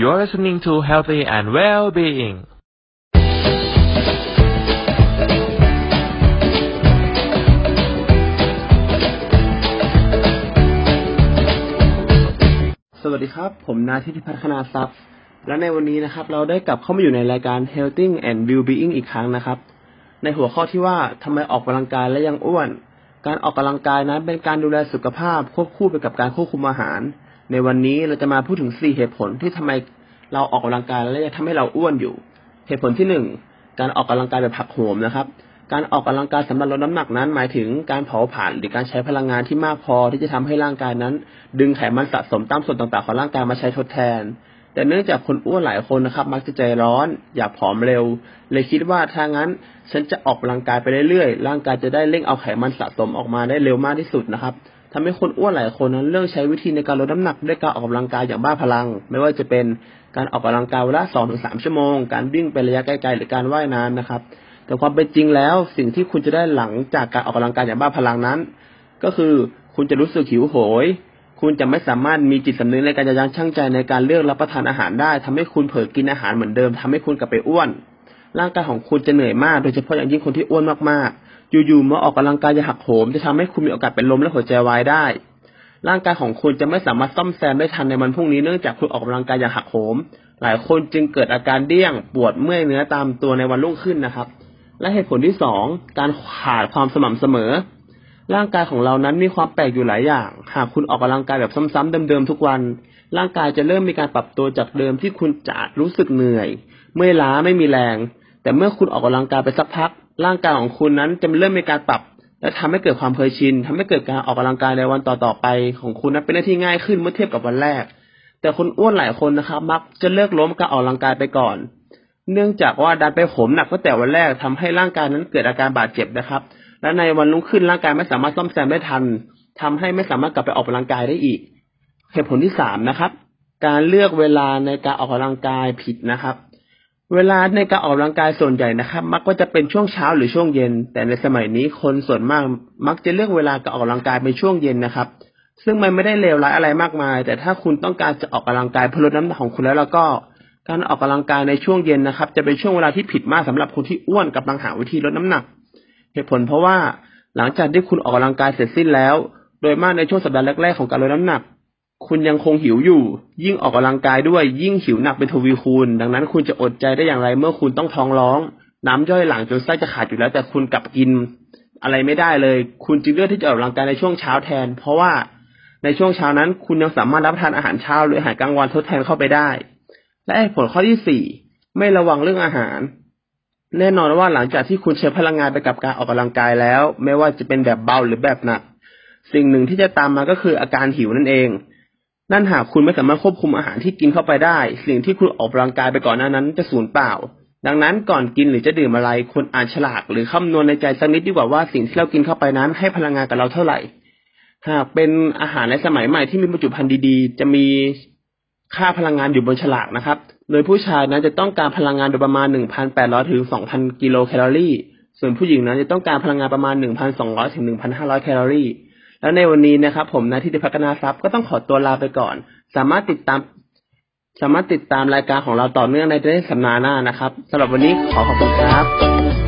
You're listening to Healthy and Well-being สวัสดีครับ ผมนาทิติพัฒนาทรัพย์ และในวันนี้นะครับ เราได้กลับเข้ามาอยู่ในรายการ Healthy and Well-being อีกครั้งนะครับ ในหัวข้อที่ว่าทำไมออกกำลังกายและยังอ้วน การออกกำลังกายนั้นเป็นการดูแลสุขภาพควบคู่ไปกับการควบคุมอาหาร ในวันนี้เราจะมาพูดถึง4เหตุผลที่ทำไมเราออกกำลังกายและยังทำให้เราอ้วนอยู่ เหตุผลที่1การออกกำลังกายแบบผักโหมนะครับ การออกกำลังกายสำหรับลดน้ำหนักนั้น หมายถึงการเผาผลาญหรือการใช้พลังงานที่มากพอที่จะทำให้ร่างกายนั้น ดึงไขมันสะสมตามส่วนต่างๆของร่างกายมาใช้ทดแทน แต่เนื่องจากคนอ้วนหลายคนนะครับ มักจะใจร้อน อยากผอมเร็ว เลยคิดว่าถ้างั้น ฉันจะออกกำลังกายไปเรื่อยๆร่างกายจะได้เร่งเอาไขมันสะสมออกมาได้เร็วมากที่สุดนะครับ ทำให้คนอ้วนหลายคนนั้นเลือกใช้วิธีในการลดน้ำหนักด้วยการออกกำลังกายอย่างบ้าพลัง ไม่ว่าจะเป็นการออกกำลังกายเวลาสองถึงสามชั่วโมง การวิ่งเป็นระยะไกลๆหรือการว่ายน้ำนะครับ แต่ความเป็นจริงแล้วสิ่งที่คุณจะได้หลังจากการออกกำลังกายอย่างบ้าพลังนั้น ก็คือคุณจะรู้สึกหิวโหย คุณจะไม่สามารถมีจิตสำนึกในการยับยั้งชั่งใจในการเลือกรับประทานอาหารได้ทำให้คุณเผลอกินอาหารเหมือนเดิมทำให้คุณกลับไปอ้วน ร่างกายของคุณจะเหนื่อยมาก โดยเฉพาะอย่างยิ่งคนที่อ้วนมากๆ อยู่ๆเมาอออกกำลังกายจะหักโหม จะทำให้คุณมีโอกาสเป็นลมและหัวใจวายได้ ร่างกายของคุณจะไม่สามารถซ่อมแซมได้ทันในวันพรุ่งนี้เนื่องจากคุณออกกำลังกายอย่างหักโหม หลายคนจึงเกิดอาการเดี้ยงปวดเมื่อยเนื้อตามตัวในวันรุ่งขึ้นนะครับ และเหตุผลที่สองการขาดความสม่ำเสมอ ร่างกายของเรานั้นมีความแปลกอยู่หลายอย่าง หากคุณออกกำลังกายแบบซ้ำๆเดิมๆทุกวัน ร่างกายจะเริ่มมีการปรับตัวจากเดิมที่คุณจะรู้สึกเหนื่อย เมื่อยล้าไม่มีแรง แต่เมื่อคุณออกกำลังกายไปสักพัก ร่างกายของคุณนั้นจะเริ่มมีการปรับ และทำให้เกิดความเคยชินทำให้เกิดการออกกำลังกายในวันต่อๆไป ของคุณนั้นเป็นหน้าที่ง่ายขึ้นเมื่อเทียบกับวันแรก แต่คนอ้วนหลายคนนะครับ มักจะเลิกล้มการออกกำลังกายไปก่อน เนื่องจากว่าดันไปโหมหนักตั้งแต่วันแรกทำให้ร่างกายนั้นเกิดอาการบาดเจ็บนะครับ และในวันรุ่งขึ้นร่างกายไม่สามารถซ่อมแซมได้ทันทำให้ไม่สามารถกลับไปออกกำลังกายได้อีก เหตุผลที่สามนะครับ การเลือกเวลาในการออกกำลังกายผิดนะครับ เวลาในการออกกำลังกายส่วนใหญ่นะครับ มักว่าจะเป็นช่วงเช้าหรือช่วงเย็น แต่ในสมัยนี้คนส่วนมาก มักจะเลือกเวลาการออกกำลังกายเป็นช่วงเย็นนะครับ ซึ่งมันไม่ได้เลวร้ายอะไรมากมาย แต่ถ้าคุณต้องการจะออกกำลังกายเพื่อลดน้ำหนักของคุณแล้วแล้วก็ การออกกำลังกายในช่วงเย็นนะครับ จะเป็นช่วงเวลาที่ผิดมากสำหรับคนที่อ้วนกำลังหาวิธีลดน้ำหนัก เหตุผลเพราะว่าหลังจากที่คุณออกกำลังกายเสร็จสิ้นแล้ว โดยมากในช่วงสัปดาห์แรกๆของการลดน้ำหนัก คุณยังคงหิวอยู่ ยิ่งออกกำลังกายด้วย ยิ่งหิวหนักเป็นทวีคูณ ดังนั้นคุณจะอดใจได้อย่างไรเมื่อคุณต้องท้องร้อง น้ำย่อยหลังจนไส้จะขาดอยู่แล้ว แต่คุณกลับกินอะไรไม่ได้เลย คุณจึงเลือกที่จะออกกำลังกายในช่วงเช้าแทน เพราะว่าในช่วงเช้านั้น คุณยังสามารถรับประทานอาหารเช้าหรืออาหารกลางวันทดแทนเข้าไปได้ และผลข้อที่สี่ไม่ระวังเรื่องอาหาร แน่นอนว่าหลังจากที่คุณใช้พลังงานไปกับการออกกำลังกายแล้ว ไม่ว่าจะเป็นแบบเบาหรือแบบหนัก สิ่งหนึ่งที่จะตามมาก็คืออาการหิวนั่นเอง นั่นหากคุณไม่สามารถควบคุมอาหารที่กินเข้าไปได้ สิ่งที่คุณออกกำลังกายไปก่อนหน้านั้นจะสูญเปล่า ดังนั้นก่อนกินหรือจะดื่มอะไรควรอ่านฉลากหรือคำนวณในใจสักนิดดีกว่าว่าสิ่งที่เรากินเข้าไปนั้นให้พลังงานกับเราเท่าไหร่ หากเป็นอาหารในสมัยใหม่ที่มีบรรจุภัณฑ์ดีๆ จะมีค่าพลังงานอยู่บนฉลากนะครับ โดยผู้ชายนั้นจะต้องการพลังงานโดยประมาณ 1,800 ถึง 2,000 กิโลแคลอรี่ ส่วนผู้หญิงนั้นจะต้องการพลังงานประมาณ 1,200 ถึง 1,500 แคลอรี่ แล้วในวันนี้นะครับ ผมนายทิติพัฒนาทรัพย์ก็ต้องขอตัวลาไปก่อน สามารถติดตาม สามารถติดตามรายการของเราต่อเนื่องในเดือนสัปดาห์หน้านะครับสำหรับวันนี้ขอขอบคุณครับ